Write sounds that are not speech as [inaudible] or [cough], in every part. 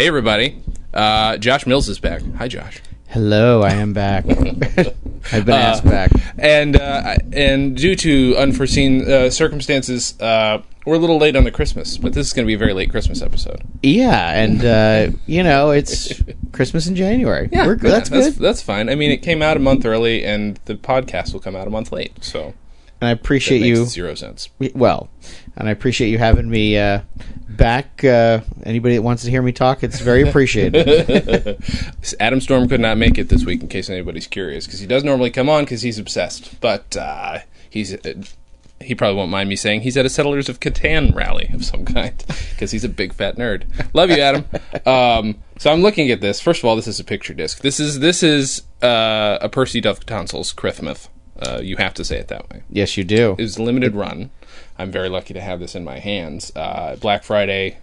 Hey, everybody. Uh, Josh Mills is back. Hi, Josh. Hello, I am back. [laughs] I've been asked Uh, back. And uh, and due to unforeseen uh, circumstances, uh, we're a little late on the Christmas, but this is going to be a very late Christmas episode. Yeah, and uh, [laughs] you know it's Christmas in January. We're good. Yeah, That's good. That's fine. I mean, it came out a month early, and the podcast will come out a month late. So and I appreciate you. zero sense. Well, and I appreciate you having me uh, back. Uh, anybody that wants to hear me talk, it's very appreciated. [laughs] Adam Storm could not make it this week, in case anybody's curious, because he does normally come on because he's obsessed. But uh, he's uh, he probably won't mind me saying he's at a Settlers of Catan rally of some kind [laughs] because he's a big fat nerd. Love you, Adam. [laughs] Um, so I'm looking at this. First of all, this is a picture disc. This is this is uh, a Percy Duff Tonsils Chrithmath. Uh, you have to say it that way. yes, you do. It was a limited run. I'm very lucky to have this in my hands. Uh, Black Friday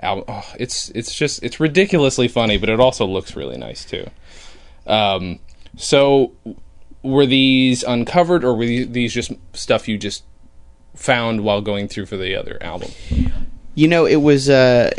album. Oh, it's it's just it's ridiculously funny, but it also looks really nice too. Um, so were these uncovered, or were these, these just stuff you just found while going through for the other album? You know, it was uh,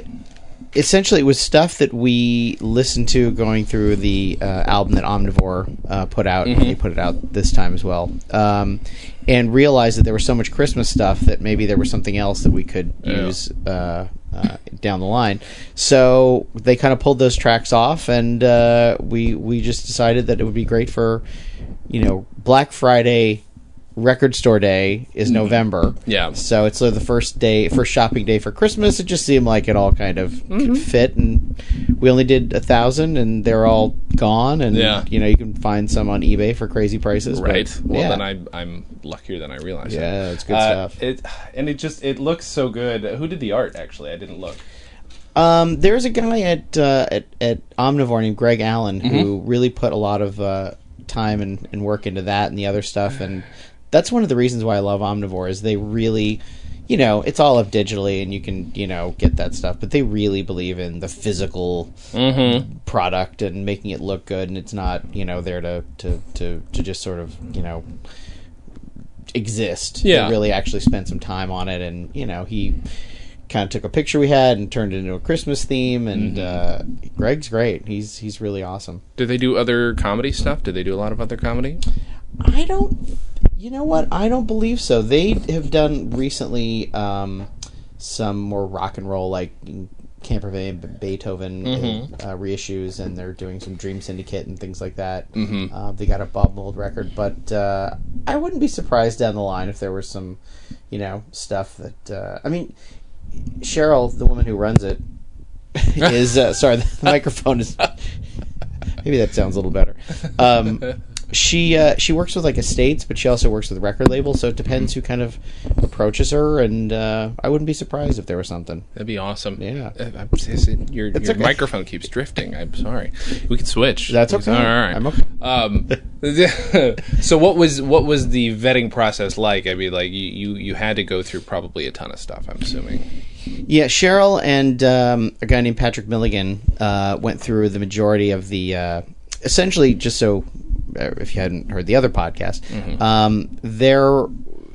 essentially it was stuff that we listened to going through the uh, album that Omnivore uh, put out. They put it out this time as well, um, and realized that there was so much Christmas stuff that maybe there was something else that we could Yeah. use. Uh, uh, down the line, so they kind of pulled those tracks off, and uh, we we just decided that it would be great for, you know, Black Friday, record store day is November, Yeah. so it's uh, the first day, first shopping day for Christmas. It just seemed like it all kind of Mm-hmm. could fit, and we only did a thousand, and they're all gone. And Yeah. you know, you can find some on eBay for crazy prices. but, Right. Well, yeah. then I, I'm luckier than I realized. Yeah, it's good Uh, stuff. It and it just it looks so good. Who did the art? Actually, I didn't look. Um, there's a guy at uh, at at Omnivore named Greg Allen Mm-hmm. who really put a lot of uh, time and, and work into that and the other stuff, and that's one of the reasons why I love Omnivore is they really, you know, it's all up digitally and you can you know get that stuff, but they really believe in the physical Mm-hmm. product and making it look good, and it's not you know there to to to, to just sort of you know exist. Yeah. they really actually spent some time on it, and you know he kind of took a picture we had and turned it into a Christmas theme. And uh, Greg's great. He's he's really awesome. Did they do other comedy stuff? Did they do a lot of other comedy? I don't. You know what? I don't believe so. They have done recently um, some more rock and roll, like Camper Van Beethoven uh, reissues, and they're doing some Dream Syndicate and things like that. Mm-hmm. Uh, they got a Bob Mould record, but uh, I wouldn't be surprised down the line if there was some, you know, stuff that. Uh, I mean, Cheryl, the woman who runs it, [laughs] is uh, sorry. The microphone is. [laughs] Maybe that sounds a little better. Um, she uh, she works with like estates, but she also works with record labels. So it depends who kind of approaches her, and uh, I wouldn't be surprised if there was something. That'd be awesome. Yeah. Uh, your your okay. microphone keeps drifting. I'm sorry. We could switch. That's okay. All right. I'm okay. Um, [laughs] so what was what was the vetting process like? I mean, like you, you you had to go through probably a ton of stuff. I'm assuming. Yeah, Cheryl and um, a guy named Patrick Milligan uh, went through the majority of the. Uh, essentially, just so Uh, if you hadn't heard the other podcast, mm-hmm. um, they're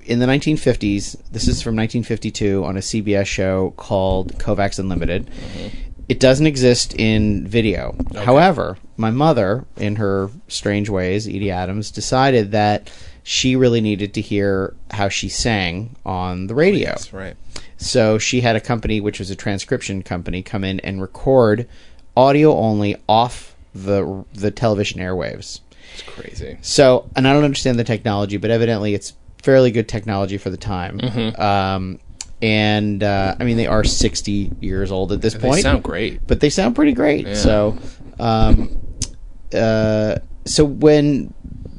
in the 1950s. This is from 1952 on a CBS show called Kovacs Unlimited. Mm-hmm. It doesn't exist in video. However, my mother, in her strange ways, Edie Adams, decided that she really needed to hear how she sang on the radio. That's right. So she had a company, which was a transcription company, come in and record audio only off the the television airwaves. It's crazy. So, and I don't understand the technology, but evidently it's fairly good technology for the time. Um, and uh, I mean, they are sixty years old at this They point, They sound great. but they sound pretty great. So, um, uh, so when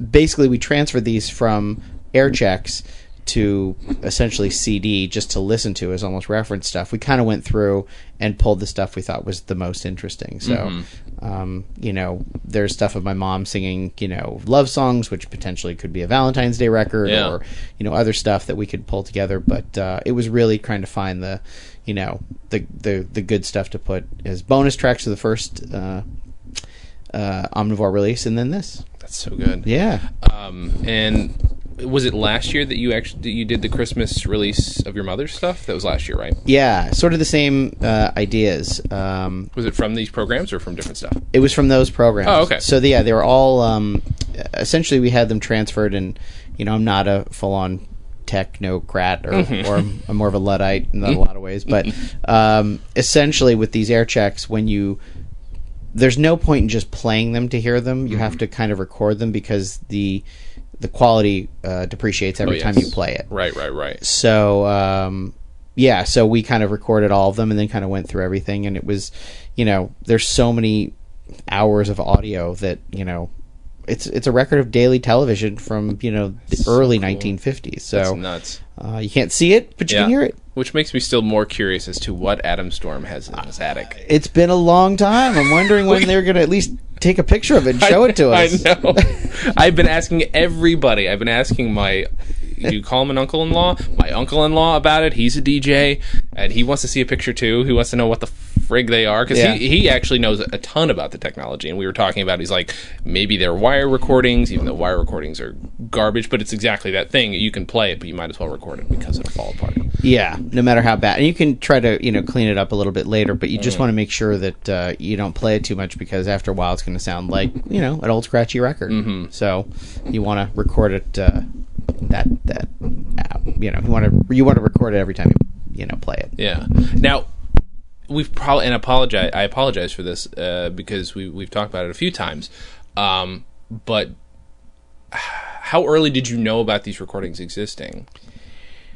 basically we transferred these from air checks to essentially CD just to listen to as almost reference stuff. We kind of went through and pulled the stuff we thought was the most interesting. So, Mm-hmm. um, you know, there's stuff of my mom singing, you know, love songs, which potentially could be a Valentine's Day record Yeah. or, you know, other stuff that we could pull together. But uh, it was really trying to find the, you know, the, the, the good stuff to put as bonus tracks to the first uh, uh, Omnivore release and then this. That's so good. Yeah. Um, and was it last year that you actually that you did the Christmas release of your mother's stuff? That was last year, right? Yeah, sort of the same uh, ideas. Um, Was it from these programs or from different stuff? it was from those programs. Oh, okay. So yeah, they were all um, essentially we had them transferred, and you know I'm not a full on technocrat or, Mm-hmm. or I'm more of a luddite in a lot of ways, but um, essentially with these air checks, when you there's no point in just playing them to hear them. You Mm-hmm. have to kind of record them because the the quality uh, depreciates every Oh, time you play it. Right, right, right. So um, yeah, so we kind of recorded all of them and then kind of went through everything, and it was, you know, there's so many hours of audio that you know. It's it's a record of daily television from you know the early 1950s. That's So nuts. uh, you can't see it, but you can hear it. Which makes me still more curious as to what Adam Storm has in his attic. It's been a long time. I'm wondering when [laughs] they're going to at least take a picture of it and show it to [laughs] us. I know. [laughs] I've been asking everybody. I've been asking my you call him an uncle-in-law, my uncle-in-law about it. He's a DJ, and he wants to see a picture too. He wants to know what the frig they are because Yeah. he, he actually knows a ton about the technology. And we were talking about he's like maybe they're wire recordings, even though wire recordings are garbage. But it's exactly that thing. You can play it, but you might as well record it because it'll fall apart. Yeah, no matter how bad, and you can try to you know clean it up a little bit later, but you Mm. just want to make sure that uh, you don't play it too much because after a while it's going to sound like you know an old scratchy record. Mm-hmm. So you want to record it uh, that that uh, you know you want to you want to record it every time you you know play it. Yeah. Now we've probably and apologize. I apologize for this uh, because we we've talked about it a few times. Um, but how early did you know about these recordings existing?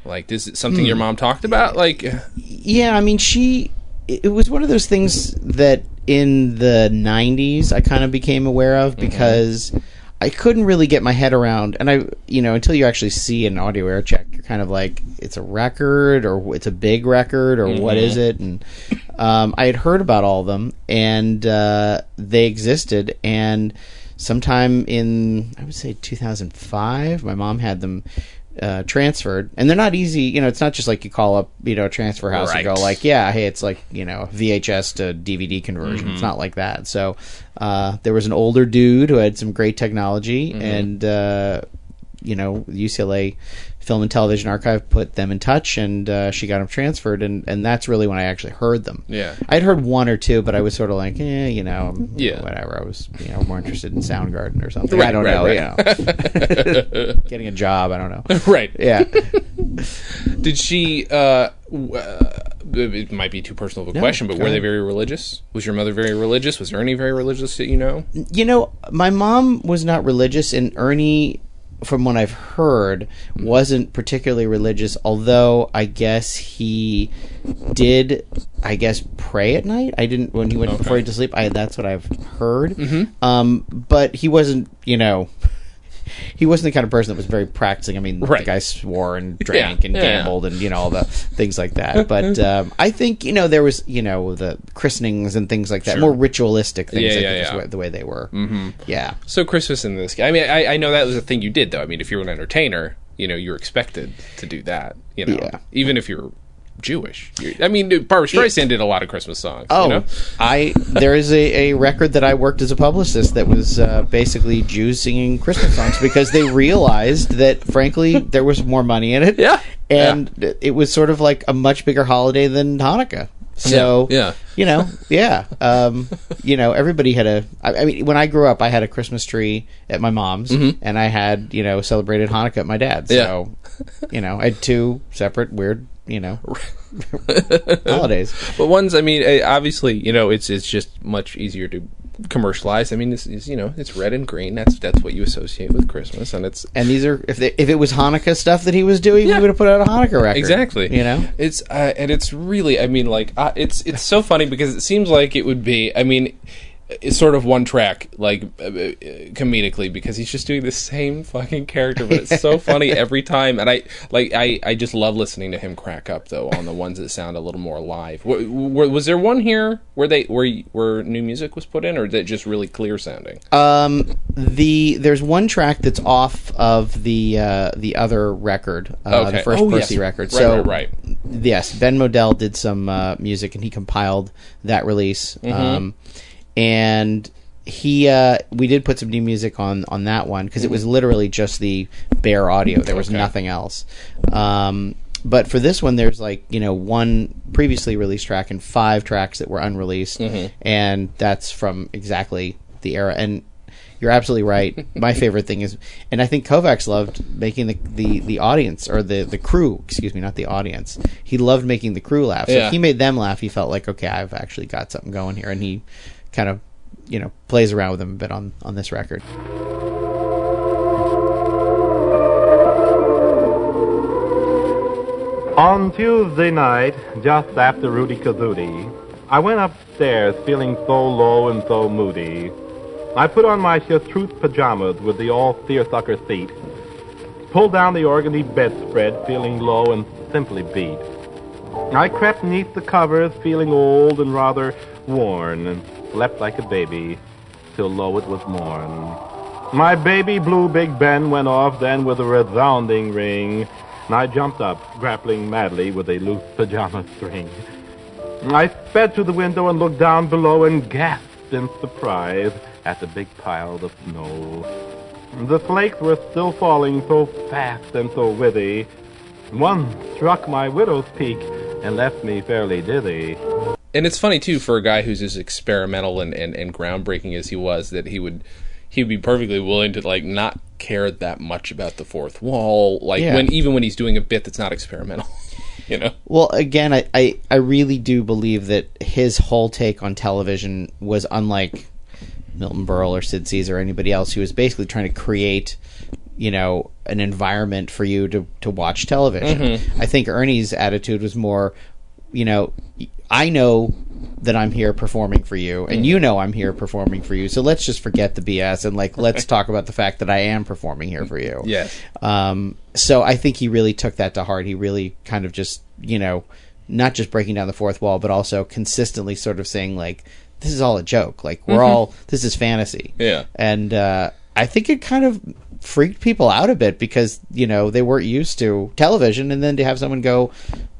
Like, this is something Hmm. your mom talked about? Like, Yeah, I mean, she. It it was one of those things that in the '90s I kind of became aware of because I couldn't really get my head around, and I, you know, until you actually see an audio air check, you're kind of like, it's a record or it's a big record or what is it? And um, I had heard about all of them, and uh, they existed, and sometime in I would say 2005, my mom had them uh, transferred, and they're not easy. You know, it's not just like you call up, you know, a transfer house and go like, yeah, hey, it's like you know VHS to DVD conversion. It's not like that. So uh, there was an older dude who had some great technology, and uh, you know, UCLA Film and Television Archive put them in touch, and uh, she got them transferred, and and that's really when I actually heard them. Yeah. I'd heard one or two, but I was sort of like, eh, you know, Yeah. whatever. I was, you know, more interested in Soundgarden or something. Right, I don't right, know, right. you know, [laughs] getting a job. I don't know. [laughs] right. Yeah. [laughs] Did she? Uh, w- uh, it might be too personal of a No, question, but were they very religious? Was your mother very religious? Was Ernie very religious that you know? you know, my mom was not religious, and Ernie, from what I've heard, wasn't particularly religious. Although I guess he did, I guess, pray at night. I didn't when he went before he went to sleep. I that's what I've heard. Um, but he wasn't, you know. He wasn't the kind of person that was very practicing. I mean, Right. the guy swore and drank and yeah, yeah. gambled and you know all the things like that. [laughs] But um, I think you know there was you know the christenings and things like that, Sure. more ritualistic things. Yeah, yeah, yeah. the way they were. Mm-hmm. Yeah. So Christmas in this. I mean, I, I know that was a thing you did, though. I mean, if you're an entertainer, you know, you're expected to do that. You know, Yeah. even if you're Jewish. I mean, Barbra Streisand did a lot of Christmas songs. Oh, you know? I there is a, a record that I worked as a publicist that was uh, basically Jews singing Christmas songs because they realized that frankly there was more money in it. Yeah. and it was sort of like a much bigger holiday than Hanukkah. So Yeah, yeah. you know, yeah, um, you know, everybody had a. I, I mean, when I grew up, I had a Christmas tree at my mom's, and I had you know celebrated Hanukkah at my dad's. So, you know, I had two separate weird, you know, [laughs] holidays. But ones, I mean, eh, obviously, you know, it's it's just much easier to commercialize. I mean, this is you know, it's red and green. That's that's what you associate with Christmas, and it's And these are if they, if it was Hanukkah stuff that he was doing, Yeah. we would have put out a Hanukkah record. Exactly. You know. it's uh, and it's really. I mean, like uh, it's it's so funny because it seems like it would be. I mean. It's sort of one track, like uh, uh, comedically, because he's just doing the same fucking character, but it's so [laughs] funny every time. And I like, I, I just love listening to him crack up though on the ones that sound a little more live. W- w- was there one here where they where where new music was put in, or is it just really clear sounding? Um, the there's one track that's off of the uh, the other record, uh, the first Oh, Percy yes. record. Right, so right, right. yes, Ben Model did some uh, music and he compiled that release. Mm-hmm. Um, and he uh, we did put some new music on on that one because it was literally just the bare audio. There was Okay. nothing else. Um, but for this one, there's like you know one previously released track and five tracks that were unreleased, and that's from exactly the era. And you're absolutely right. My [laughs] favorite thing is, and I think Kovacs loved making the, the, the audience or the, the crew, excuse me, not the audience. He loved making the crew laugh. So Yeah. if he made them laugh, he felt like, okay, I've actually got something going here. And he kind of, you know, plays around with them a bit on, on this record. On Tuesday night, just after Rootie Kazootie, I went upstairs feeling so low and so moody. I put on my chartreuse pajamas with the all seersucker seat, pulled down the organdy bedspread feeling low and simply beat. I crept neath the covers feeling old and rather worn slept like a baby till low it was morn. My baby blue Big Ben went off then with a resounding ring, and I jumped up, grappling madly with a loose pajama [laughs] string. I sped to the window and looked down below and gasped in surprise at the big pile of snow. The flakes were still falling so fast and so withy. One struck my widow's peak and left me fairly dizzy. And it's funny too for a guy who's as experimental and, and, and groundbreaking as he was that he would he would be perfectly willing to like not care that much about the fourth wall like Yeah. when even when he's doing a bit that's not experimental [laughs] you know Well, again, I, I, I really do believe that his whole take on television was unlike Milton Berle or Sid Caesar or anybody else who was basically trying to create, you know, an environment for you to, to watch television. Mm-hmm. I think Ernie's attitude was more, you know, I know that I'm here performing for you, and you know I'm here performing for you. So let's just forget the BS and like let's [laughs] talk about the fact that I am performing here for you. Yes. Um, so I think he really took that to heart. He really kind of just, you know, not just breaking down the fourth wall, but also consistently sort of saying like, this is all a joke. Like we're all, this is fantasy. Yeah. And, uh, I think it kind of freaked people out a bit because, you know, they weren't used to television and then to have someone go,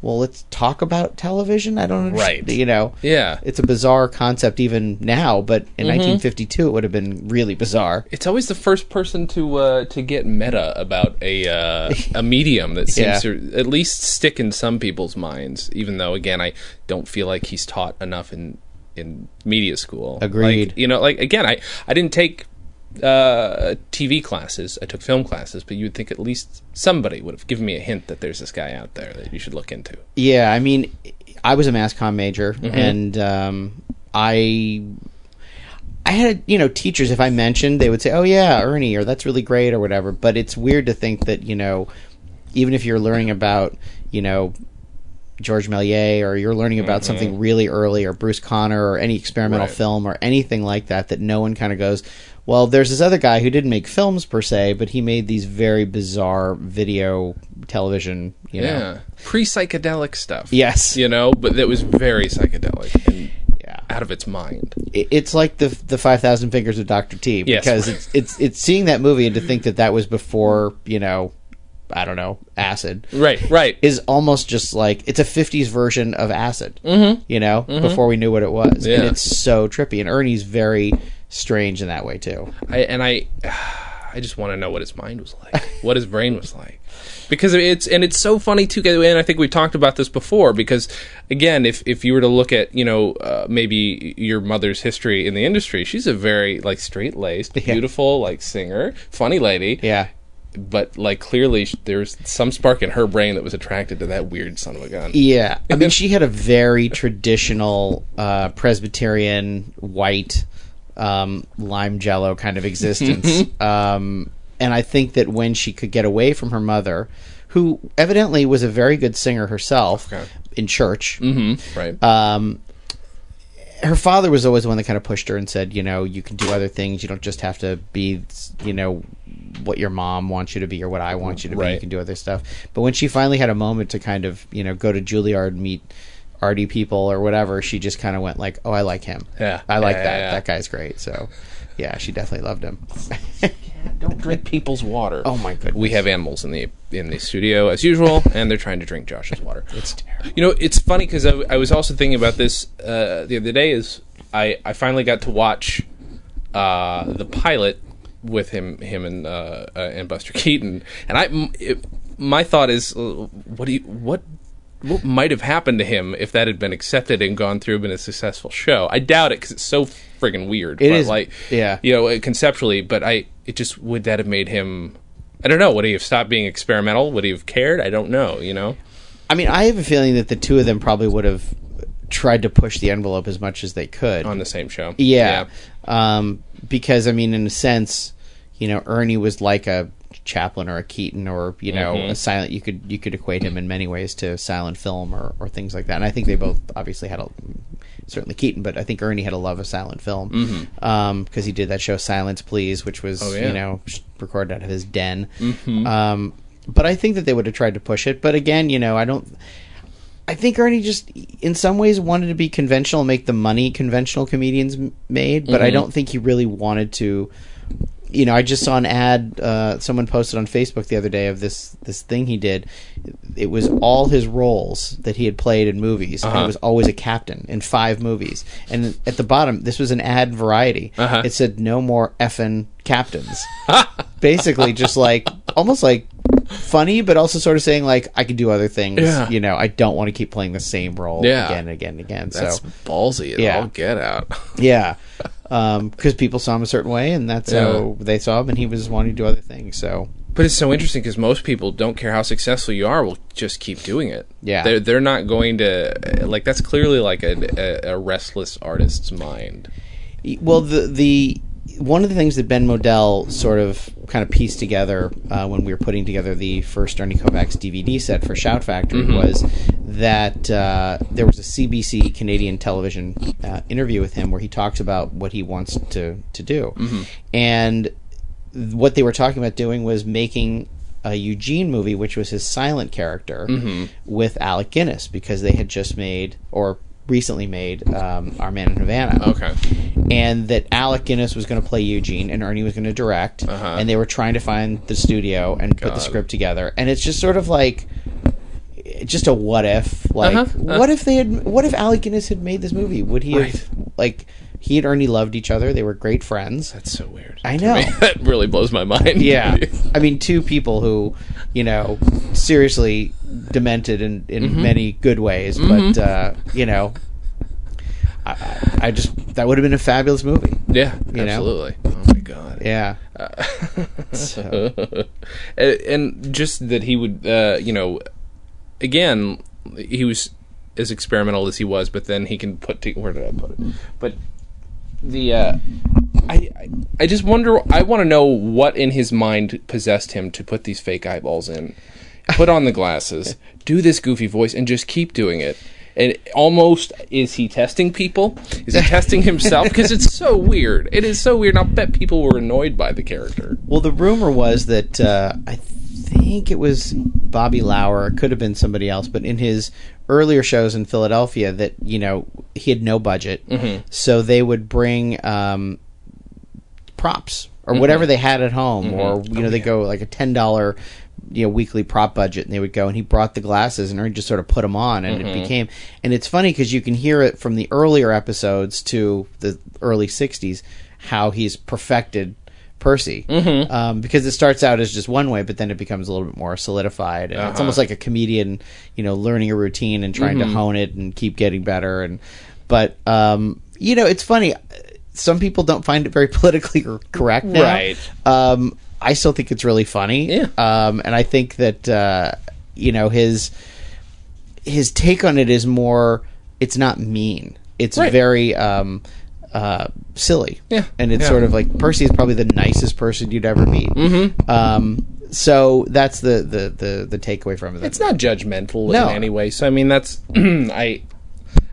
well, let's talk about television. I don't understand. Right. You know, Yeah. it's a bizarre concept even now, but in 1952 it would have been really bizarre. it's always the first person to uh, to get meta about a uh, a [laughs] medium that seems Yeah. to at least stick in some people's minds. Even though, again, I don't feel like he's taught enough in in media school. Agreed. Like, you know, like again, I I didn't take uh, TV classes. I took film classes, but you would think at least somebody would have given me a hint that there's this guy out there that you should look into. Yeah, I mean, I was a mass comm major, and um, I, I had you know teachers. If I mentioned, they would say, "Oh yeah, Ernie," or "That's really great," or whatever. But it's weird to think that you know, even if you're learning about you know. Georges Méliès, or you're learning about something really early, or Bruce Conner, or any experimental Right. film, or anything like that, that no one kind of goes, well, there's this other guy who didn't make films per se, but he made these very bizarre video television, you know. Yeah, pre psychedelic stuff. Yes. you know, but that was very psychedelic and Yeah. out of its mind. it's like the the Five Thousand Fingers of Doctor T Yes. because it's it's it's seeing that movie and to think that that was before you know I don't know acid Right, right. is almost just like it's a '50s version of acid. Mm-hmm. You know, before we knew what it was, and it's so trippy. And Ernie's very strange in that way too. I and I [sighs] I just want to know what his mind was like, what his brain was like, because it's and it's so funny too. And I think we've talked about this before. Because again, if if you were to look at you know uh, maybe your mother's history in the industry, she's a very like straight laced, beautiful like singer, funny lady. Yeah. But like clearly, there's some spark in her brain that was attracted to that weird son of a gun. Yeah, I mean, [laughs] she had a very traditional uh, Presbyterian white um, lime jello kind of existence, [laughs] um, and I think that when she could get away from her mother, who evidently was a very good singer herself Okay. in church, Mm-hmm. Right. um, her father was always the one that kind of pushed her and said, you know, you can do other things. You don't just have to be, you know, what your mom wants you to be or what I want you to be. You can do other stuff. But when she finally had a moment to kind of, you know, go to Juilliard and meet arty people or whatever, she just kind of went like, oh, I like him. Yeah. I like Yeah, that. yeah, yeah. That guy's great. So, yeah, she definitely loved him. [laughs] Don't drink people's water. Oh, my goodness. We have animals in the in the studio as usual, and they're trying to drink Josh's water. [laughs] it's terrible. You know, it's funny because I, I was also thinking about this uh, the other day. Is I I finally got to watch uh, the pilot with him, him and uh, uh, and Buster [laughs] Keaton, and I, m- it, my thought is, uh, what do you, what what might have happened to him if that had been accepted and gone through, been a successful show? I doubt it because it's so friggin' weird. It but is, like, yeah. you know, conceptually. But I, it just would that have made him? I don't know. Would he have stopped being experimental? Would he have cared? I don't know. You know. I mean, I have a feeling that the two of them probably would have tried to push the envelope as much as they could. on the same show. Yeah. Um, because I mean, in a sense, you know, Ernie was like a Chaplin or a Keaton or you know Mm-hmm. a silent. You could you could equate him in many ways to silent film or, or things like that. And I think they both obviously had a certainly Keaton, but I think Ernie had a love of silent film because he did that show Silence Please, which was Mm-hmm. Oh, yeah. you know recorded out of his den. Mm-hmm. Um, but I think that they would have tried to push it. But again, you know, I don't. I think Ernie just, in some ways, wanted to be conventional, make the money conventional comedians made, but I Mm-hmm. don't think he really wanted to. You know, I just saw an ad uh, someone posted on Facebook the other day of this this thing he did. It was all his roles that he had played in movies, and Uh-huh. he was always a captain in five movies. And at the bottom, this was an ad Variety. Uh-huh. It said, "No more effing captains." [laughs] Basically, just like almost like funny, but also sort of saying like I can do other things. Yeah. You know, I don't want to keep playing the same role Yeah. again and again and again. That's so ballsy. Yeah. All get out. yeah, [laughs] Um, because people saw him a certain way, and that's Yeah. how they saw him, and he was wanting to do other things. So But it's so interesting because most people don't care how successful you are; will just keep doing it. Yeah. they're they're not going to like. That's clearly like a, a, a restless artist's mind. Well, the the one of the things that Ben Model sort of kind of pieced together uh, when we were putting together the first Ernie Kovacs DVD set for Shout Factory was that uh, there was a CBC Canadian television uh, interview with him where he talks about what he wants to to do, and what they were talking about doing was making a Eugene movie, which was his silent character, with Alec Guinness because they had just made or recently made um, Our Man in Havana. Okay, and that Alec Guinness was going to play Eugene and Ernie was going to direct, Uh-huh. and they were trying to find the studio and put the script together, and it's just sort of like just a what if, like Uh-huh, uh. what if they had, what if Alec Guinness had made this movie? Would he have like he and Ernie loved each other? They were great friends. that's so weird. I know. [laughs] that really blows my mind. Yeah, [laughs] I mean, two people who, you know, seriously demented in in Mm-hmm. many good ways, but uh, you know, I, I just that would have been a fabulous movie. yeah, You know? absolutely. Oh my god. Yeah. [laughs] and, and just that he would, uh, you know, again, he was as experimental as he was, but then he can put. To, where did I put it? But the, uh, I, I, I just wonder. I want to know what in his mind possessed him to put these fake eyeballs in, put on the glasses, [laughs] do this goofy voice, and just keep doing it. And almost is he testing people? Is he [laughs] testing himself? Because it's so weird. It is so weird. I'll bet people were annoyed by the character. Well, the rumor was that uh, I think it was Bobby Lauer. It could have been somebody else, but in his earlier shows in Philadelphia, that you know he had no budget, mm-hmm. so they would bring um, props or mm-hmm. whatever they had at home, mm-hmm. or you know they oh, go like a ten dollar. You know, weekly prop budget, and they would go, and he brought the glasses, and he just sort of put them on, and it became, and it's funny because you can hear it from the earlier episodes to the early '60s how he's perfected Percy, um, because it starts out as just one way, but then it becomes a little bit more solidified, and it's almost like a comedian, you know, learning a routine and trying to hone it and keep getting better. And but um, you know, it's funny. Some people don't find it very [laughs] politically correct now. Right. Um, I still think it's really funny. Yeah. Um, and I think that uh, you know his his take on it is more. It's not mean. It's Right. very um, uh, silly. Yeah. And it's Yeah. sort of like Percy is probably the nicest person you'd ever meet. Mm-hmm. Um, so that's the the the, the takeaway from it. it's not judgmental No. in any way. So I mean, that's [clears throat] I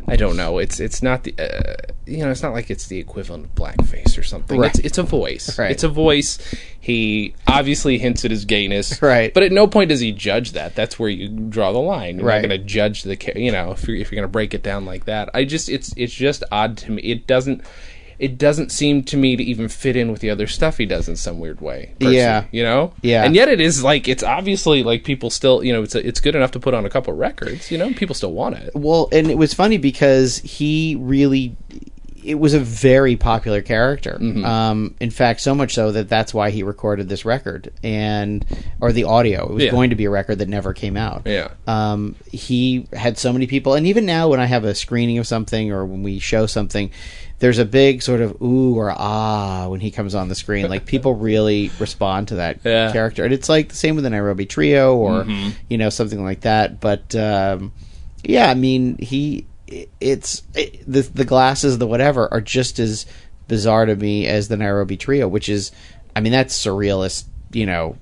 I don't know. It's it's not the uh, you know it's not like it's the equivalent of blackface or something. Right. It's it's a voice. [laughs] Right. It's a voice. He obviously hints at his gayness. Right. But at no point does he judge that. That's where you draw the line. You're Right. not going to judge the you know if you're if you're going to break it down like that. I just it's it's just odd to me. It doesn't. It doesn't seem to me to even fit in with the other stuff he does in some weird way. Yeah. you know, Yeah. and yet it is like it's obviously like people still, you know, it's it's good enough to put on a couple records. You know, people still want it. Well, and it was funny because he really it was a very popular character. Mm-hmm. Um, in fact, so much so that that's why he recorded this record and or the audio. It was Yeah. going to be a record that never came out. Yeah. Um, he had so many people, and even now when I have a screening of something or when we show something, there's a big sort of ooh or ah when he comes on the screen. Like [laughs] people really respond to that Yeah. Mm-hmm. character, and it's like the same with the Nairobi Trio or you know something like that. But um, yeah, I mean he it's it, the the glasses the whatever are just as bizarre to me as the Nairobi Trio, which is I mean that's surrealist, you know.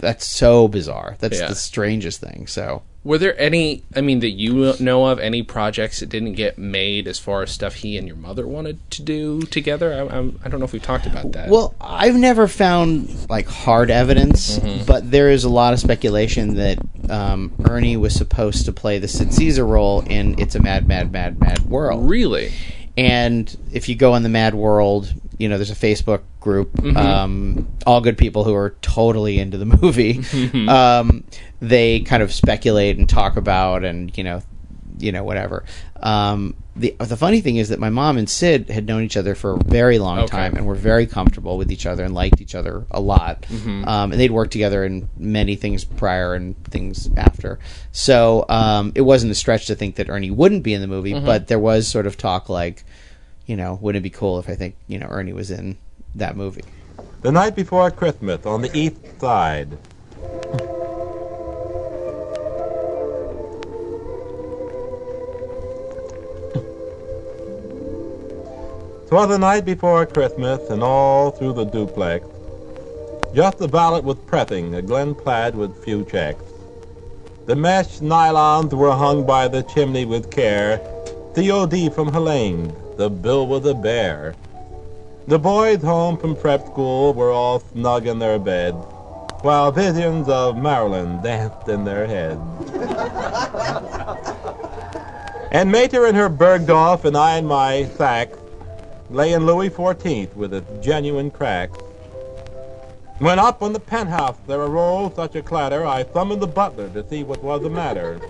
That's so bizarre. That's Yeah. the strangest thing. So Were there any, I mean, that you know of, any projects that didn't get made as far as stuff he and your mother wanted to do together? I, I'm, I don't know if we've talked about that. Well, I've never found like hard evidence, but there is a lot of speculation that um, Ernie was supposed to play the Sid Caesar role in "It's a Mad, Mad, Mad, Mad World." really? And if you go in the Mad World, you know there's a Facebook group, um, all good people who are totally into the [laughs] movie. um, they kind of speculate and talk about, and you know, you know, whatever. Um, the the funny thing is that my mom and Sid had known each other for a very long Okay. time and were very comfortable with each other and liked each other a lot. Um, and they'd worked together in many things prior and things after. So um, it wasn't a stretch to think that Ernie wouldn't be in the movie, but there was sort of talk like, you know, wouldn't it be cool if I think you know Ernie was in that movie? The night before Christmas on the east side. Twas the night before Christmas, and all through the duplex, just a valet with pressing, a Glen plaid with few checks. The mesh nylons were hung by the chimney with care. COD from Helene, the bill was a bear. The boys home from prep school were all snug in their beds, while visions of Maryland danced in their heads. [laughs] and Mater and her Bergdorf and I in my sack lay in Louis XIV with its genuine cracks. When up on the penthouse there arose such a clatter, I summoned the butler to see what was the matter.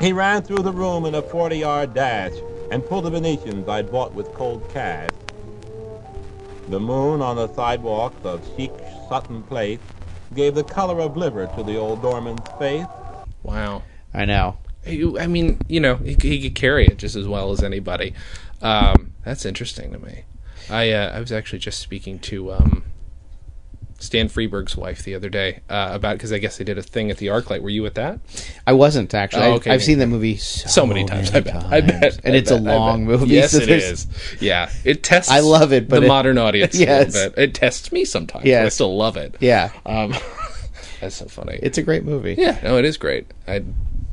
He ran through the room in a 40-yard dash and pulled the Venetians I'd bought with cold cash. The moon on the sidewalks of chic Sutton Place gave the color of liver to the old doorman's face. Wow. I know. I mean, you know, he, he could carry it just as well as anybody. Um, that's interesting to me. I uh, I was actually just speaking to um, Stan Freberg's wife the other day uh, about because I guess they did a thing at the ArcLight. Were you at that? I wasn't actually. Oh, I've- okay, I've seen that movie so, So many times. I bet. I bet. and I it's a bet, I long movie. Yes, so it is. Yeah, it tests. I love it, but the it- modern audience Yes. a little bit. It tests me sometimes. Yes. I still love it. Yeah, Um, [laughs] that's so funny. it's a great movie. yeah, no, it is great. I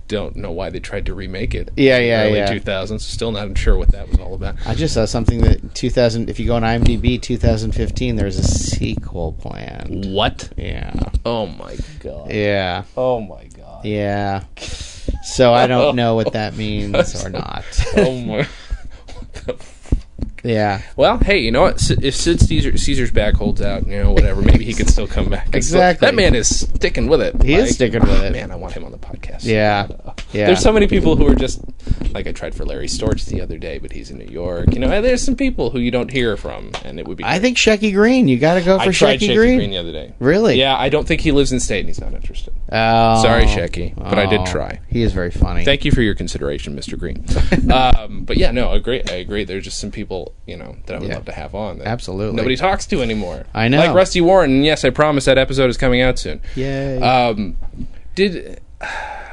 don't know why they tried to remake it. Yeah, yeah, early yeah. 2000s. Still not sure what that was all about. I just saw something that 2000. If you go on IMDb, 2015, there's a sequel planned. What? Yeah, Oh my god. yeah, Oh my god. yeah. So I don't [laughs] know what that means or not. Oh my. [laughs] Yeah, well, hey, you know what? S- If Sid Caesar, Caesar's back holds out, you know, whatever, maybe he could still come back. still- Exactly. that man is sticking with it. He is sticking with it. Man, I want him on the podcast. Yeah. Yeah. There's so many people who are just like I tried for Larry Storch the other day, but he's in New York. You know, there's some people who you don't hear from, and it would be. I think Shecky Greene. You got to go for I tried Shecky Shecky Greene. Greene the other day. Really? Yeah, I don't think he lives in state, and he's not interested. Oh, Sorry, Shecky, but I did Oh, try. He is very funny. Thank you for your consideration, Mr. Greene. [laughs] um, but yeah, no, I agree. I agree. There's just some people, you know, that I would Yeah. love to have on. That Absolutely. Nobody talks to anymore. I know. Like Rusty Warren. Yes, I promise that episode is coming out soon. Yay. Um, did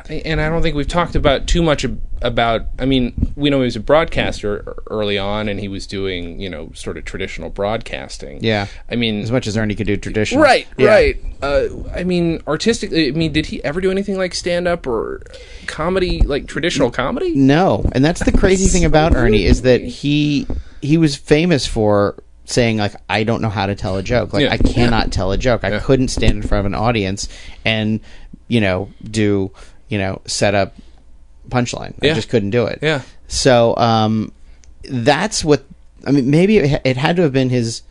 and I don't think we've talked about too much about. I mean, we know he was a broadcaster early on, and he was doing you know sort of traditional broadcasting. Yeah. I mean, as much as Ernie could do traditional. Right, Yeah. right. Uh, I mean, artistically, I mean, did he ever do anything like stand up or comedy, like traditional comedy? No, and that's the crazy thing about Ernie is that he he was famous for saying like I don't know how to tell a joke. Like Yeah. I cannot tell a joke. I Yeah. couldn't stand in front of an audience and you know do you know set up punchline. I just couldn't do it. Yeah. So um, that's what I mean. Maybe it, it had to have been his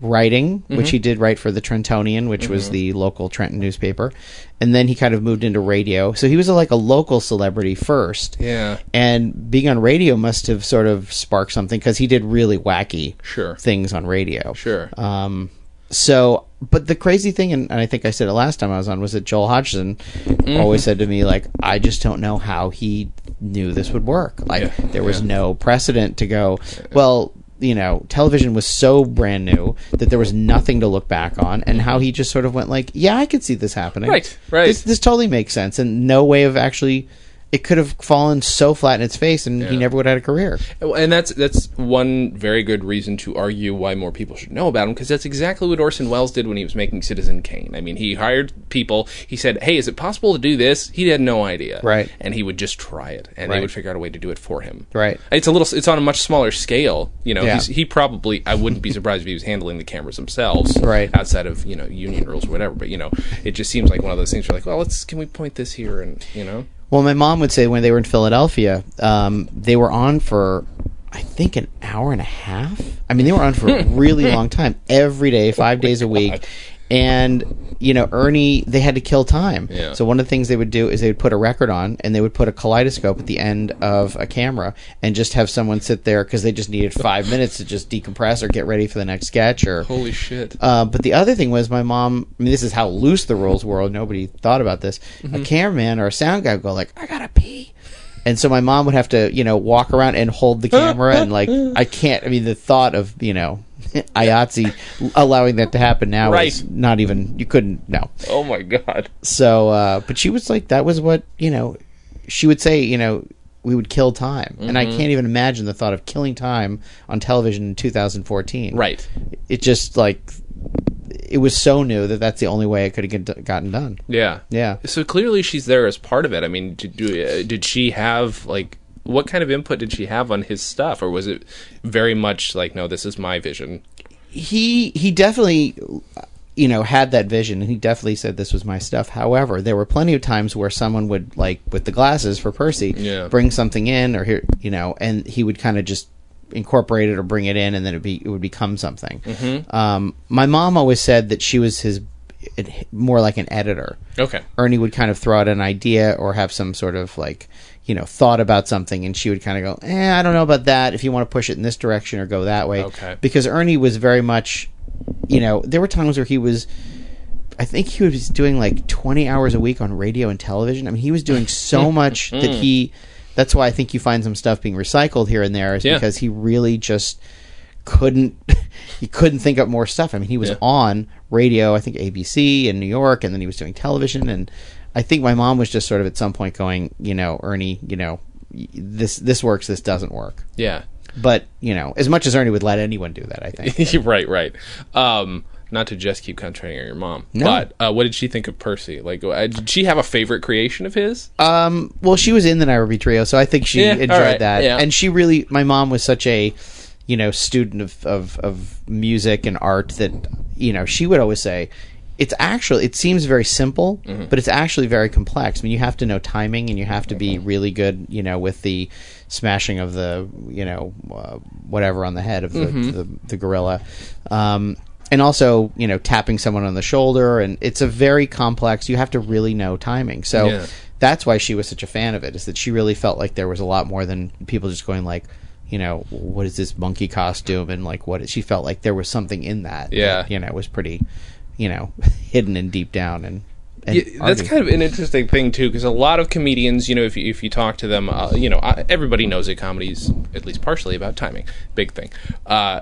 writing, Mm-hmm. which he did write for the Trentonian, which was the local Trenton newspaper, and then he kind of moved into radio. So he was a, like a local celebrity first. Yeah. And being on radio must have sort of sparked something because he did really wacky Sure. things on radio. Sure. Um, so, but the crazy thing, and, and I think I said it last time I was on, was that Joel Hodgson Mm-hmm. always said to me, like, I just don't know how he knew this would work. Like, Yeah, there was yeah. no precedent to go, well, you know, television was so brand new that there was nothing to look back on, and how he just sort of went, like, yeah, I could see this happening. Right, right. This, this totally makes sense, and no way of actually. It could have fallen so flat in its face, and he never would have had a career. And that's that's one very good reason to argue why more people should know about him because that's exactly what Orson Welles did when he was making Citizen Kane. I mean, he hired people. He said, "Hey, is it possible to do this?" He had no idea, Right. And he would just try it, and they would figure out a way to do it for him, Right. It's a little. It's on a much smaller scale. You know, Yeah. he's, he probably. I wouldn't be surprised if he was handling the cameras themselves, Right. Outside of you know union rules or whatever. But you know, it just seems like one of those things. Where like, well, let's can we point this here and you know. Well, my mom would say when they were in Philadelphia, um, they were on for, I think, an hour and a half. I mean, they were on for a [laughs] really long time, every day, five days a week. And, you know, Ernie, they had to kill time. Yeah. So one of the things they would do is they would put a record on and they would put a kaleidoscope at the end of a camera and just have someone sit there because they just needed five [laughs] minutes to just decompress or get ready for the next sketch or. Holy shit! Uh, but the other thing was my mom. I mean, this is how loose the rules were. Nobody thought about this. A cameraman or a sound guy would go like, "I gotta pee," and so my mom would have to, you know, walk around and hold the [laughs] camera and like, I can't. I mean, the thought of you know, [laughs] IATSE allowing that to happen now Right. is not even. You couldn't. No. oh my god! So, uh, but she was like, that was what you know. She would say, you know. We would kill time, and I Mm-hmm. can't even imagine the thought of killing time on television in 2014 Right. it just like it was so new that that's the only way it could have gotten done. Yeah. Yeah. So clearly she's there as part of it. I mean, did, uh, did she have like what kind of input did she have on his stuff, or was it very much like, no, this is my vision? He he definitely you know had that vision and he definitely said this was my stuff. However, there were plenty of times where someone would like with the glasses for Percy Yeah. bring something in or here you know and he would kind of just incorporate it or bring it in and then it be it would become something. Mm-hmm. Um, my mom always said that she was his more like an editor. Okay. Ernie would kind of throw out an idea or have some sort of like, you know, thought about something, and she would kind of go, "Eh, I don't know about that. If you want to push it in this direction or go that way." Okay. Because Ernie was very much, you know, there were times where he was. I think he was doing like 20 hours a week on radio and television. I mean, he was doing so [laughs] much that he. That's why I think you find some stuff being recycled here and there, is Yeah. because he really just couldn't. [laughs] he couldn't think up more stuff. I mean, he was Yeah. on radio, I think ABC in New York, and then he was doing television. And I think my mom was just sort of at some point going, you know, Ernie, you know, this this works, this doesn't work. Yeah. But you know, as much as Ernie would let anyone do that, I think. [laughs] right. Right. Um, not to just keep concentrating on your mom, No. but uh, what did she think of Percy? Like, uh, did she have a favorite creation of his? Um, well, she was in the Nairobi Trio, so I think she Yeah, enjoyed right, that. yeah. And she really, my mom was such a, you know, student of, of, of music and art that, you know, she would always say, it's actually, it seems very simple, Mm-hmm. but it's actually very complex. I mean, you have to know timing and you have to be really good, you know, with the smashing of the, you know, uh, whatever on the head of the, Mm-hmm. the, the gorilla. Um, and also, you know, tapping someone on the shoulder. And it's a very complex, you have to really know timing. So, Yeah. that's why she was such a fan of it is that she really felt like there was a lot more than people just going like you know what is this monkey costume and like what is, she felt like there was something in that Yeah. that, you know it was pretty you know [laughs] hidden and deep down and, and Yeah, that's kind of an interesting thing too, because a lot of comedians, you know, if you, if you talk to them, uh, you know, everybody knows that comedy's at least partially about timing. Big thing. Uh,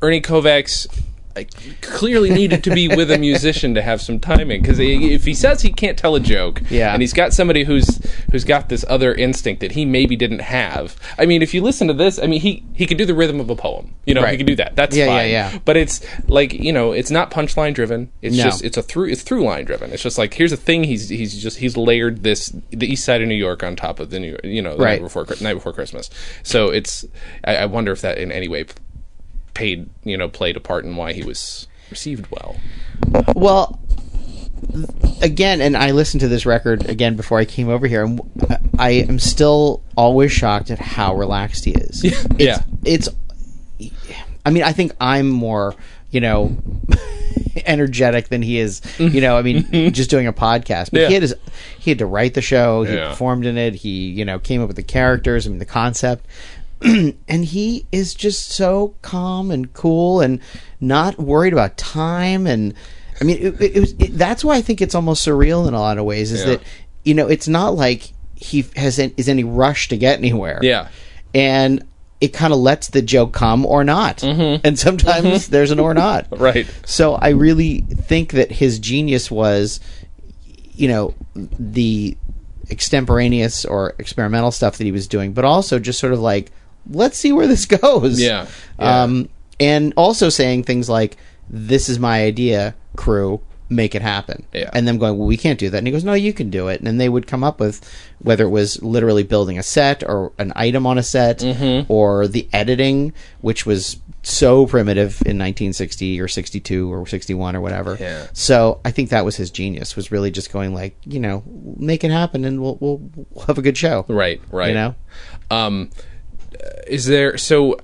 Ernie Kovacs like, clearly needed to be with a musician to have some timing because if he says he can't tell a joke, Yeah. and he's got somebody who's who's got this other instinct that he maybe didn't have. I mean, if you listen to this, I mean, he he could do the rhythm of a poem. You know, he Right. could do that. That's Yeah, yeah, fine. yeah. But it's like you know, it's not punchline driven. It's No. just it's a through it's through line driven. It's just like here's a thing. He's he's just he's layered this the east side of New York on top of the New you know the Right. night before night before Christmas. So it's I, I wonder if that in any way paid you know played a part in why he was received well. well again and i listened to this record again before i came over here and i am still always shocked at how relaxed he is [laughs] it's, Yeah. it's i mean i think i'm more you know, [laughs] energetic than he is. You know, I mean, [laughs] just doing a podcast. But Yeah. he had his, he had to write the show. He Yeah. performed in it. He you know came up with the characters. I mean, the concept. [clears throat] and he is just so calm and cool and not worried about time and i mean it, it, was it, that's why i think it's almost surreal in a lot of ways is Yeah. that you know it's not like he has an, is any rush to get anywhere Yeah. and it kind of lets the joke come or not mm-hmm. and sometimes mm-hmm. there's an or not [laughs] Right. so I really think that his genius was, you know, the extemporaneous or experimental stuff that he was doing, but also just sort of like, let's see where this [laughs] goes. Yeah. Yeah. Um, and also saying things like, "This is my idea, crew." Make it happen. Yeah. And them going, well, we can't do that. And he goes, no, you can do it. And then they would come up with whether it was literally building a set or an item on a set Mm-hmm. or the editing, which was so primitive in 1960 or 62 or 61 or whatever. Yeah. So I think that was his genius was really just going like, you know, make it happen and we'll, we'll, we'll have a good show. Right. Right. You know? Um, is there so?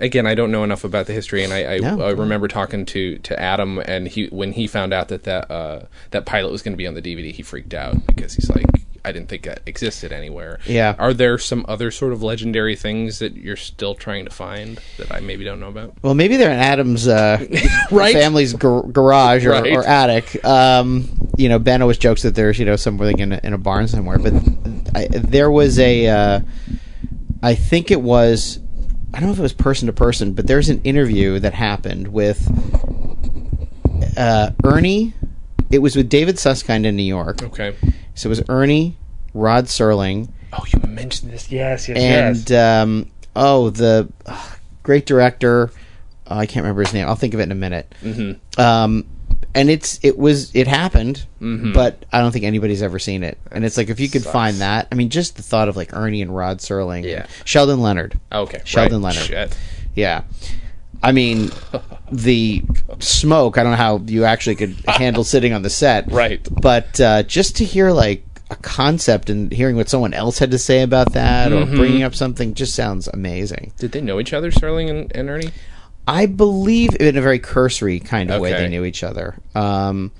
Again, I don't know enough about the history, and I, I, No. I remember talking to, to Adam, and he when he found out that that uh, that pilot was going to be on the DVD, he freaked out because he's like, I didn't think that existed anywhere. Yeah. Are there some other sort of legendary things that you're still trying to find that I maybe don't know about? Well, maybe they're in Adam's uh, [laughs] Right. family's gar- garage or, Right. or attic. Um, you know, Ben always jokes that there's you know something in a, in a barn somewhere, but I, there was a. Uh, I think it was. I don't know if it was person to person, but there's an interview that happened with uh, Ernie. It was with David Susskind in New York. Okay. So it was Ernie, Rod Serling, Oh, you mentioned this. Yes. Yes. and um, oh, the uh, great director. oh, I can't remember his name. I'll think of it in a minute. Mm-hmm. Um, and it's it was it happened, but I don't think anybody's ever seen it. And it's like if you could find that, I mean, just the thought of like Ernie and Rod Serling, Yeah. Sheldon Leonard, okay. Sheldon right. Leonard. Shit. yeah. I mean, the smoke. I don't know how you actually could [laughs] handle sitting on the set, Right. But uh, just to hear like a concept and hearing what someone else had to say about that, Mm-hmm. or bringing up something, just sounds amazing. Did they know each other, Sterling and, and Ernie? I believe in a very cursory kind of way they knew each other. Um,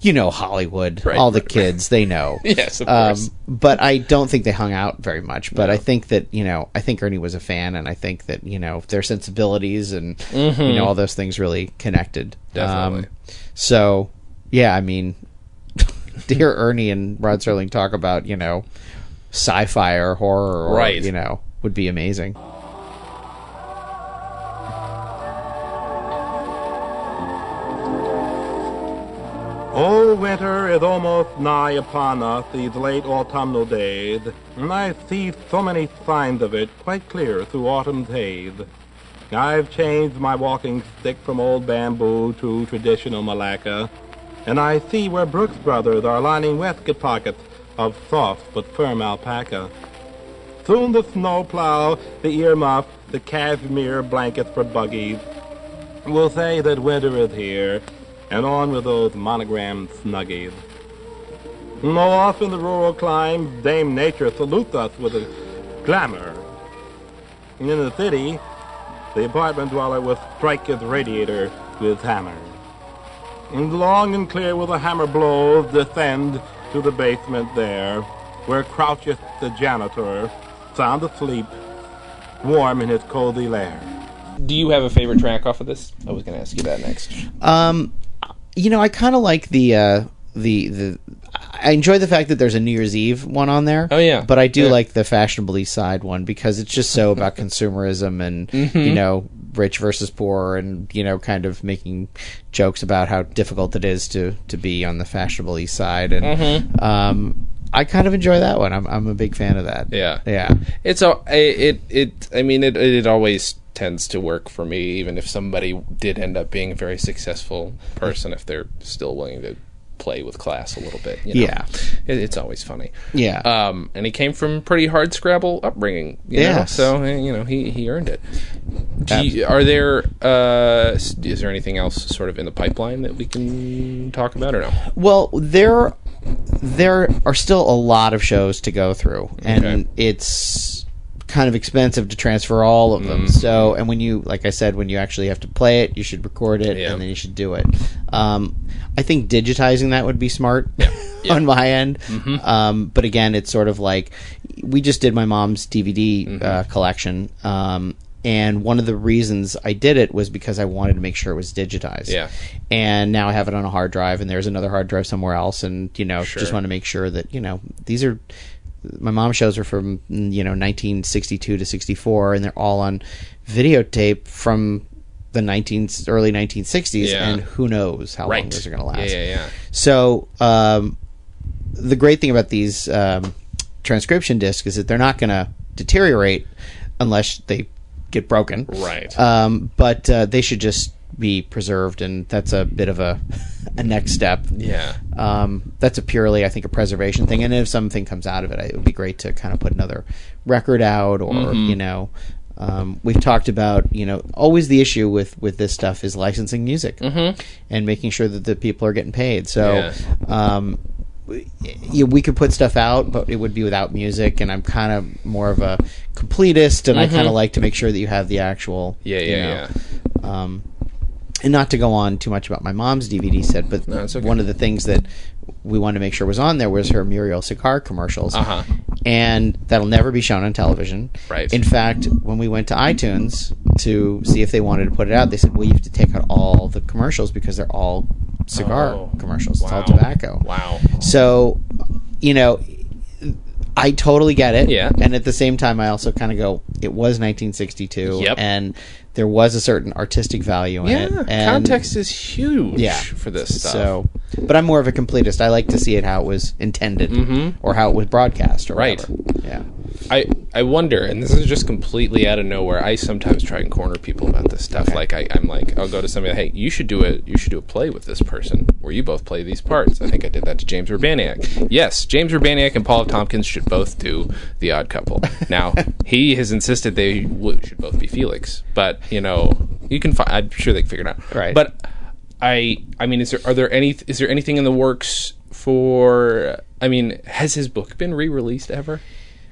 you know Hollywood, Right, all the right, kids they know. [laughs] Yes, of Um, course. but I don't think they hung out very much. But I think that you know, I think Ernie was a fan, and I think that you know their sensibilities and you know all those things really connected. Mm-hmm. Definitely. Um, so yeah, I mean, [laughs] to hear Ernie and Rod Serling talk about you know sci-fi or horror, or, Right. You know, would be amazing. Oh, winter is almost nigh upon us these late autumnal days, and I see so many signs of it quite clear through autumn's haze. I've changed my walking stick from old bamboo to traditional malacca, and I see where Brooks Brothers are lining waistcoat pockets of soft but firm alpaca. Soon the snow plow, the earmuff, the cashmere blankets for buggies will say that winter is here, and on with those monogrammed snuggies. No off in the rural climes, Dame Nature salutes us with a glamour. In the city, the apartment dweller will strike his radiator with his hammer. And long and clear will the hammer blows descend to the basement there, where croucheth the janitor, sound asleep, warm in his cozy lair. Do you have a favorite track off of this? I was going to ask you that next. Um, you know, I kind of like the uh, the the. I enjoy the fact that there's a New Year's Eve one on there. Oh, yeah. but I do Yeah. like the fashionable East Side one because it's just so about [laughs] consumerism and Mm-hmm. you know rich versus poor and you know kind of making jokes about how difficult it is to to be on the fashionable East Side and Mm-hmm. um, I kind of enjoy that one. I'm I'm a big fan of that. Yeah. yeah. It's a it it. I mean, it it always tends to work for me, even if somebody did end up being a very successful person, if they're still willing to play with class a little bit. You know? Yeah. it, it's always funny. Yeah. Um, and he came from pretty hard Scrabble upbringing. yeah, so eh, you know he he earned it. Do you, are there uh, is there anything else sort of in the pipeline that we can talk about or no? Well, there there are still a lot of shows to go through, and Okay. it's kind of expensive to transfer all of them. Mm-hmm. So, and when you, like I said, when you actually have to play it, you should record it Yeah. and then you should do it. Um, I think digitizing that would be smart Yeah. [laughs] on my end. Mm-hmm. Um, but again, it's sort of like we just did my mom's DVD Mm-hmm. uh, collection. Um, and one of the reasons I did it was because I wanted to make sure it was digitized. Yeah. And now I have it on a hard drive, and there's another hard drive somewhere else, and you know, Sure. just want to make sure that you know these are my mom's shows are from you know 1962 to 64 and they're all on videotape from the 19 early 1960s Yeah. and who knows how long Right. those are going to last Yeah, yeah, yeah. so um, the great thing about these um, transcription discs is that they're not going to deteriorate unless they get broken Right. um, but uh, they should just be preserved and that's a bit of a, [laughs] a next step yeah. um, that's a purely, I think, a preservation thing. And if something comes out of it, it would be great to kind of put another record out, or Mm-hmm. you know, um, we've talked about, you know, always the issue with with this stuff is licensing music and making sure that the people are getting paid. So. Mm-hmm. Yeah. Um, we- you, we could put stuff out, but it would be without music, and I'm kind of more of a completist, and I kind of like to make sure that you have the actual, Mm-hmm. Yeah, you yeah, um, and not to go on too much about my mom's DVD set, but No, okay. one of the things that we wanted to make sure was on there was her Muriel Cigar commercials. Uh-huh. And that'll never be shown on television. Right. In fact, when we went to iTunes to see if they wanted to put it out, they said, well, you have to take out all the commercials because they're all cigar Oh, commercials. It's all tobacco. Wow. So, you know, I totally get it. Yeah. And at the same time, I also kind of go, it was 1962. Yep. And there was a certain artistic value in Yeah, it. And context is huge yeah. for this stuff. So, but I'm more of a completist. I like to see it how it was intended or how it was broadcast or Mm-hmm. Right. whatever. Yeah. I I wonder, and this is just completely out of nowhere. I sometimes try and corner people about this stuff. Okay. Like I, I'm like, I'll go to somebody, hey, you should do a you should do a play with this person where you both play these parts. I think I did that to James Urbaniak. Yes, James Urbaniak and Paul F. Tompkins should both do the Odd Couple. Now [laughs] he has insisted they w- should both be Felix, but you know you can. Fi- I'm sure they can figure it out. Right. But I I mean, is there are there any is there anything in the works for? I mean, has his book been re-released ever?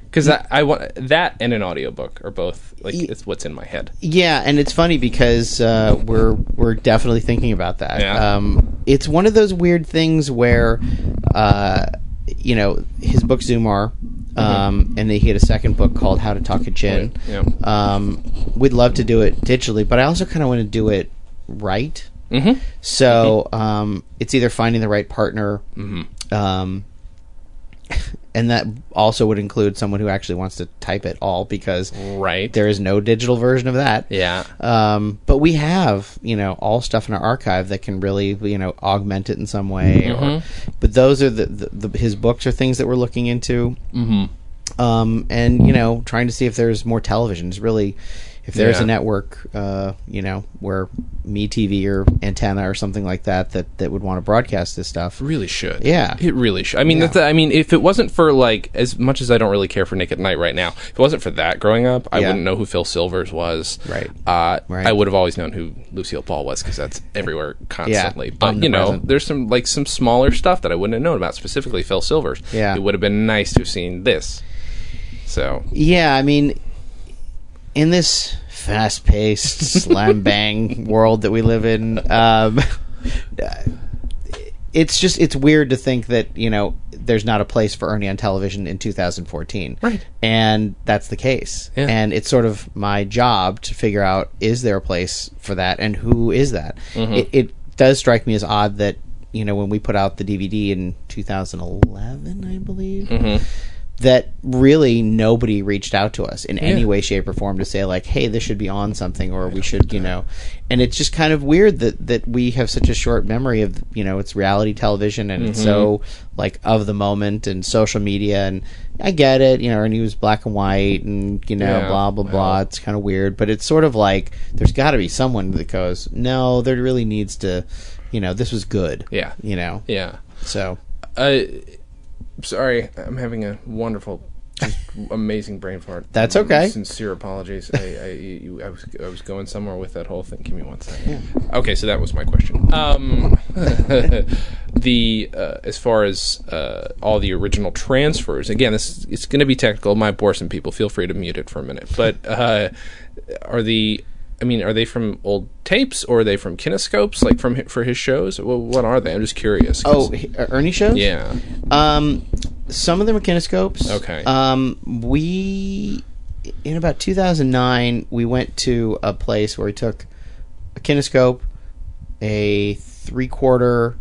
Because I, I want that and an audiobook are both like it's what's in my head. Yeah, and it's funny because uh, we're we're definitely thinking about that. Yeah. Um, it's one of those weird things where, uh, you know, his book Zoomar, um, and then he had a second book called How to Talk at Gin. Yeah. Um, we'd love to do it digitally, but I also kind of want to do it right. Mm-hmm. So um, it's either finding the right partner, Mm-hmm. And that also would include someone who actually wants to type it all because Right. there is no digital version of that. Yeah. Um, but we have, you know, all stuff in our archive that can really, you know, augment it in some way. Mm-hmm. but those are the, the, the his books are things that we're looking into. Mm-hmm. Um, and you know, trying to see if there's more televisions. Really, if there's Yeah. a network, uh, you know, where Me TV or Antenna or something like that that that would want to broadcast this stuff. Really should. Yeah. It really should. I mean, Yeah. I mean, if it wasn't for like as much as I don't really care for Nick at Night right now, if it wasn't for that growing up, I Yeah. wouldn't know who Phil Silvers was. Right. Uh, Right. I would have always known who Lucille Ball was because that's everywhere constantly. but you know, omnipresent. there's some like some smaller stuff that I wouldn't have known about, specifically Phil Silvers. Yeah. It would have been nice to have seen this. So Yeah, I mean, in this fast-paced [laughs] slam bang world that we live in, um, it's just it's weird to think that you know there's not a place for Ernie on television in 2014, Right. And that's the case. Yeah. And it's sort of my job to figure out is there a place for that and who is that. Mm-hmm. It, it does strike me as odd that you know when we put out the DVD in 2011, I believe Mm-hmm. That really nobody reached out to us in any way, shape, or form to say like, "Hey, this should be on something," or "We should," you know. And it's just kind of weird that that we have such a short memory of you know it's reality television and it's so Mm-hmm. like of the moment and social media and I get it, you know, and he was black and white and you know Yeah, blah blah blah. It's kind of weird, but it's sort of like there's got to be someone that goes, "No, there really needs to." You know, this was good. Yeah. You know, yeah. so Uh, sorry, I'm having a wonderful Just amazing brain fart. That's okay. Sincere apologies. [laughs] I, I, you, I was I was going somewhere with that whole thing. Give me one second. Okay, so that was my question. Um, [laughs] the uh, as far as uh, all the original transfers, again, this it's going to be technical. Bore some people. Feel free to mute it for a minute. But uh, are the I mean, are they from old tapes or are they from kinescopes, like from for his shows? Well, what are they? I'm just curious. Oh, uh, Ernie shows. yeah. Um, some of them are kinescopes. Okay. Um, we in about 2009 we went to a place where we took a kinescope, a three quarter,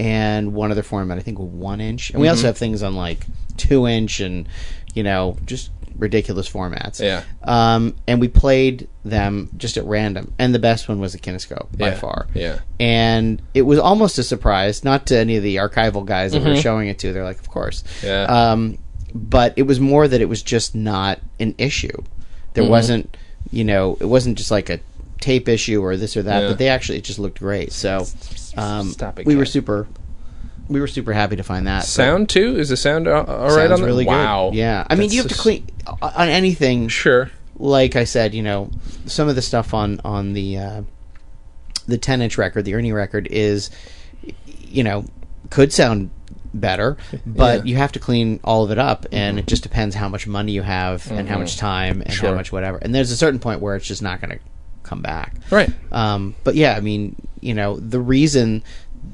and one other format. I think one inch, and we Mm-hmm. also have things on like two inch and you know just ridiculous formats. Yeah. Um, and we played them just at random, and the best one was a kinescope by Yeah. far Yeah. and it was almost a surprise, not to any of the archival guys that were showing it to. They're like, of course. Mm-hmm. Yeah. Um, but it was more that it was just not an issue. There Mm-hmm. wasn't, you know, it wasn't just like a tape issue or this or that. Yeah. But they actually it just looked great. So um, Stop it, we were super, we were super happy to find that. Sound too? Is the sound all, right on the really Wow. good. Yeah, I mean, That's you have to clean on anything Sure. like I said, you know, some of the stuff on on the uh, the ten inch record, the Ernie record, is you know could sound better, [laughs] but Yeah. you have to clean all of it up, and it just depends how much money you have and how much time and Sure. how much whatever. And there's a certain point where it's just not going to come back. Right. Um, but yeah, I mean, you know, the reason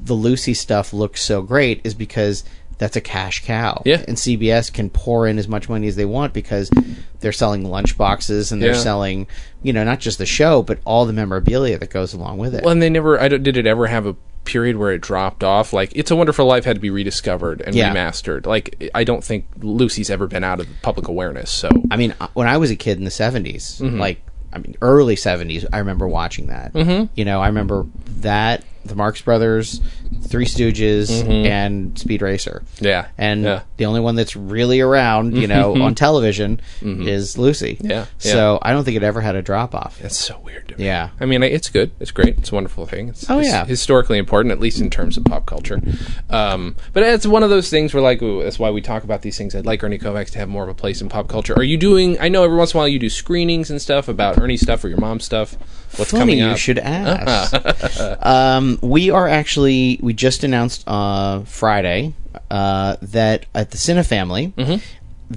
the Lucy stuff looks so great is because that's a cash cow. Yeah. And CBS can pour in as much money as they want because they're selling lunch boxes and they're Yeah. selling, you know, not just the show, but all the memorabilia that goes along with it. Well, and they never. I don't, did it ever have a period where it dropped off? Like, It's a Wonderful Life had to be rediscovered and Yeah. remastered. Like, I don't think Lucy's ever been out of public awareness. So I mean, uh, when I was a kid in the 70s, Mm-hmm. like, I mean, early 70s, I remember watching that. Mm-hmm. You know, I remember that, the Marx Brothers, Three Stooges, and Speed Racer. Mm-hmm. yeah, and yeah. the only one that's really around, you know, on television is Lucy. Mm-hmm. Yeah, So I don't think it ever had a drop off. That's so weird to me. Yeah. I mean, it's good. It's great. It's a wonderful thing. It's, Oh, yeah. historically important, at least in terms of pop culture. Um, but it's one of those things where, like, ooh, that's why we talk about these things. I'd like Ernie Kovacs to have more of a place in pop culture. Are you doing? I know every once in a while you do screenings and stuff about Ernie stuff or your mom's stuff. What's Funny coming up? you should ask. [laughs] um, we are actually we just announced uh, Friday uh, that at the Cinefamily Mm-hmm.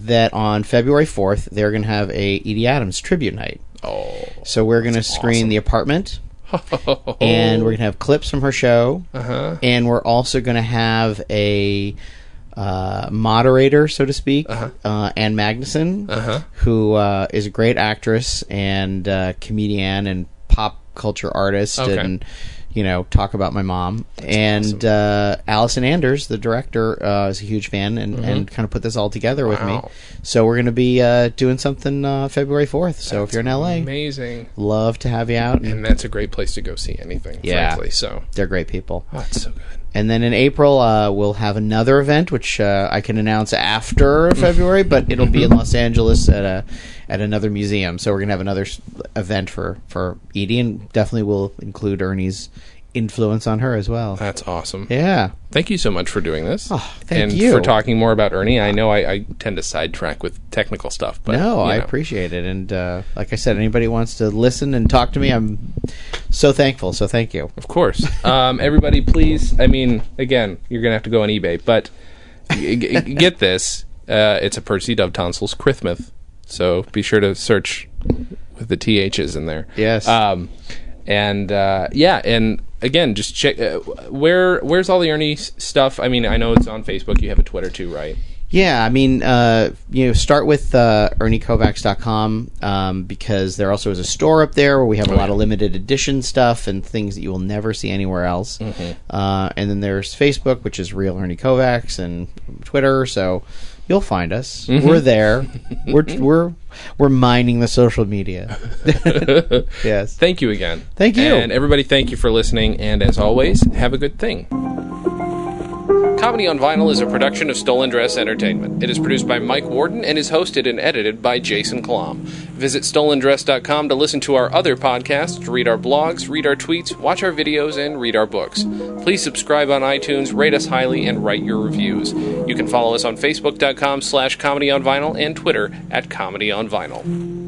that on February fourth they're going to have a Edie Adams tribute night. Oh, So we're going to screen awesome. the apartment, [laughs] and we're going to have clips from her show, uh-huh. and we're also going to have a uh, moderator, so to speak, uh Ann Magnuson, Uh-huh. who uh, is a great actress and uh, comedian and pop culture artist, Okay. and you know, talk about my mom. and uh, Allison Anders, the director, uh, is a huge fan and, and kind of put this all together with me. Mm-hmm. So we're going to be uh, doing something uh, February fourth. So if you're in LA, amazing, love to have you out. And and that's a great place to go see anything. Yeah. frankly. So, they're great people. oh, it's so good. And then in April, uh, we'll have another event, which uh, I can announce after [laughs] February, but it'll be in Los Angeles at a at another museum. So we're gonna have another s- event for for Edie, and definitely will include Ernie's influence on her as well. That's awesome. Yeah, Thank you so much for doing this. Oh, thank and you. for talking more about Ernie. I know I, I tend to sidetrack with technical stuff, but no, I know. appreciate it, and uh, like I said, anybody wants to listen and talk to me, I'm so thankful. So thank you. Of course. Um, everybody, please. I mean, again, you're going to have to go on eBay, but g- g- get this. Uh, it's a Percy Dovetonsils Christmas. So be sure to search with the THs in there. Yes. Um, and uh, yeah, and again, just check uh, where where's all the Ernie stuff. I mean, I know it's on Facebook. You have a Twitter too, right? Yeah, I mean, uh, you know, start with uh, ErnieKovacs.com um, because there also is a store up there where we have a lot of limited edition stuff and things that you will never see anywhere else. Uh, and then there's Facebook, which is Real Ernie Kovacs, and Twitter. So you'll find us. Mm-hmm. We're there. we're [laughs] we're we're mining the social media. [laughs] yes. Thank you again. Thank you. And everybody, thank you for listening. And as always, have a good thing. Comedy on Vinyl is a production of Stolen Dress Entertainment. It is produced by Mike Worden and is hosted and edited by Jason Klamm. Visit stolendress.com to listen to our other podcasts, read our blogs, read our tweets, watch our videos, and read our books. Please subscribe on iTunes, rate us highly, and write your reviews. You can follow us on Facebook.com slash Comedy on Vinyl and Twitter at Comedy on Vinyl.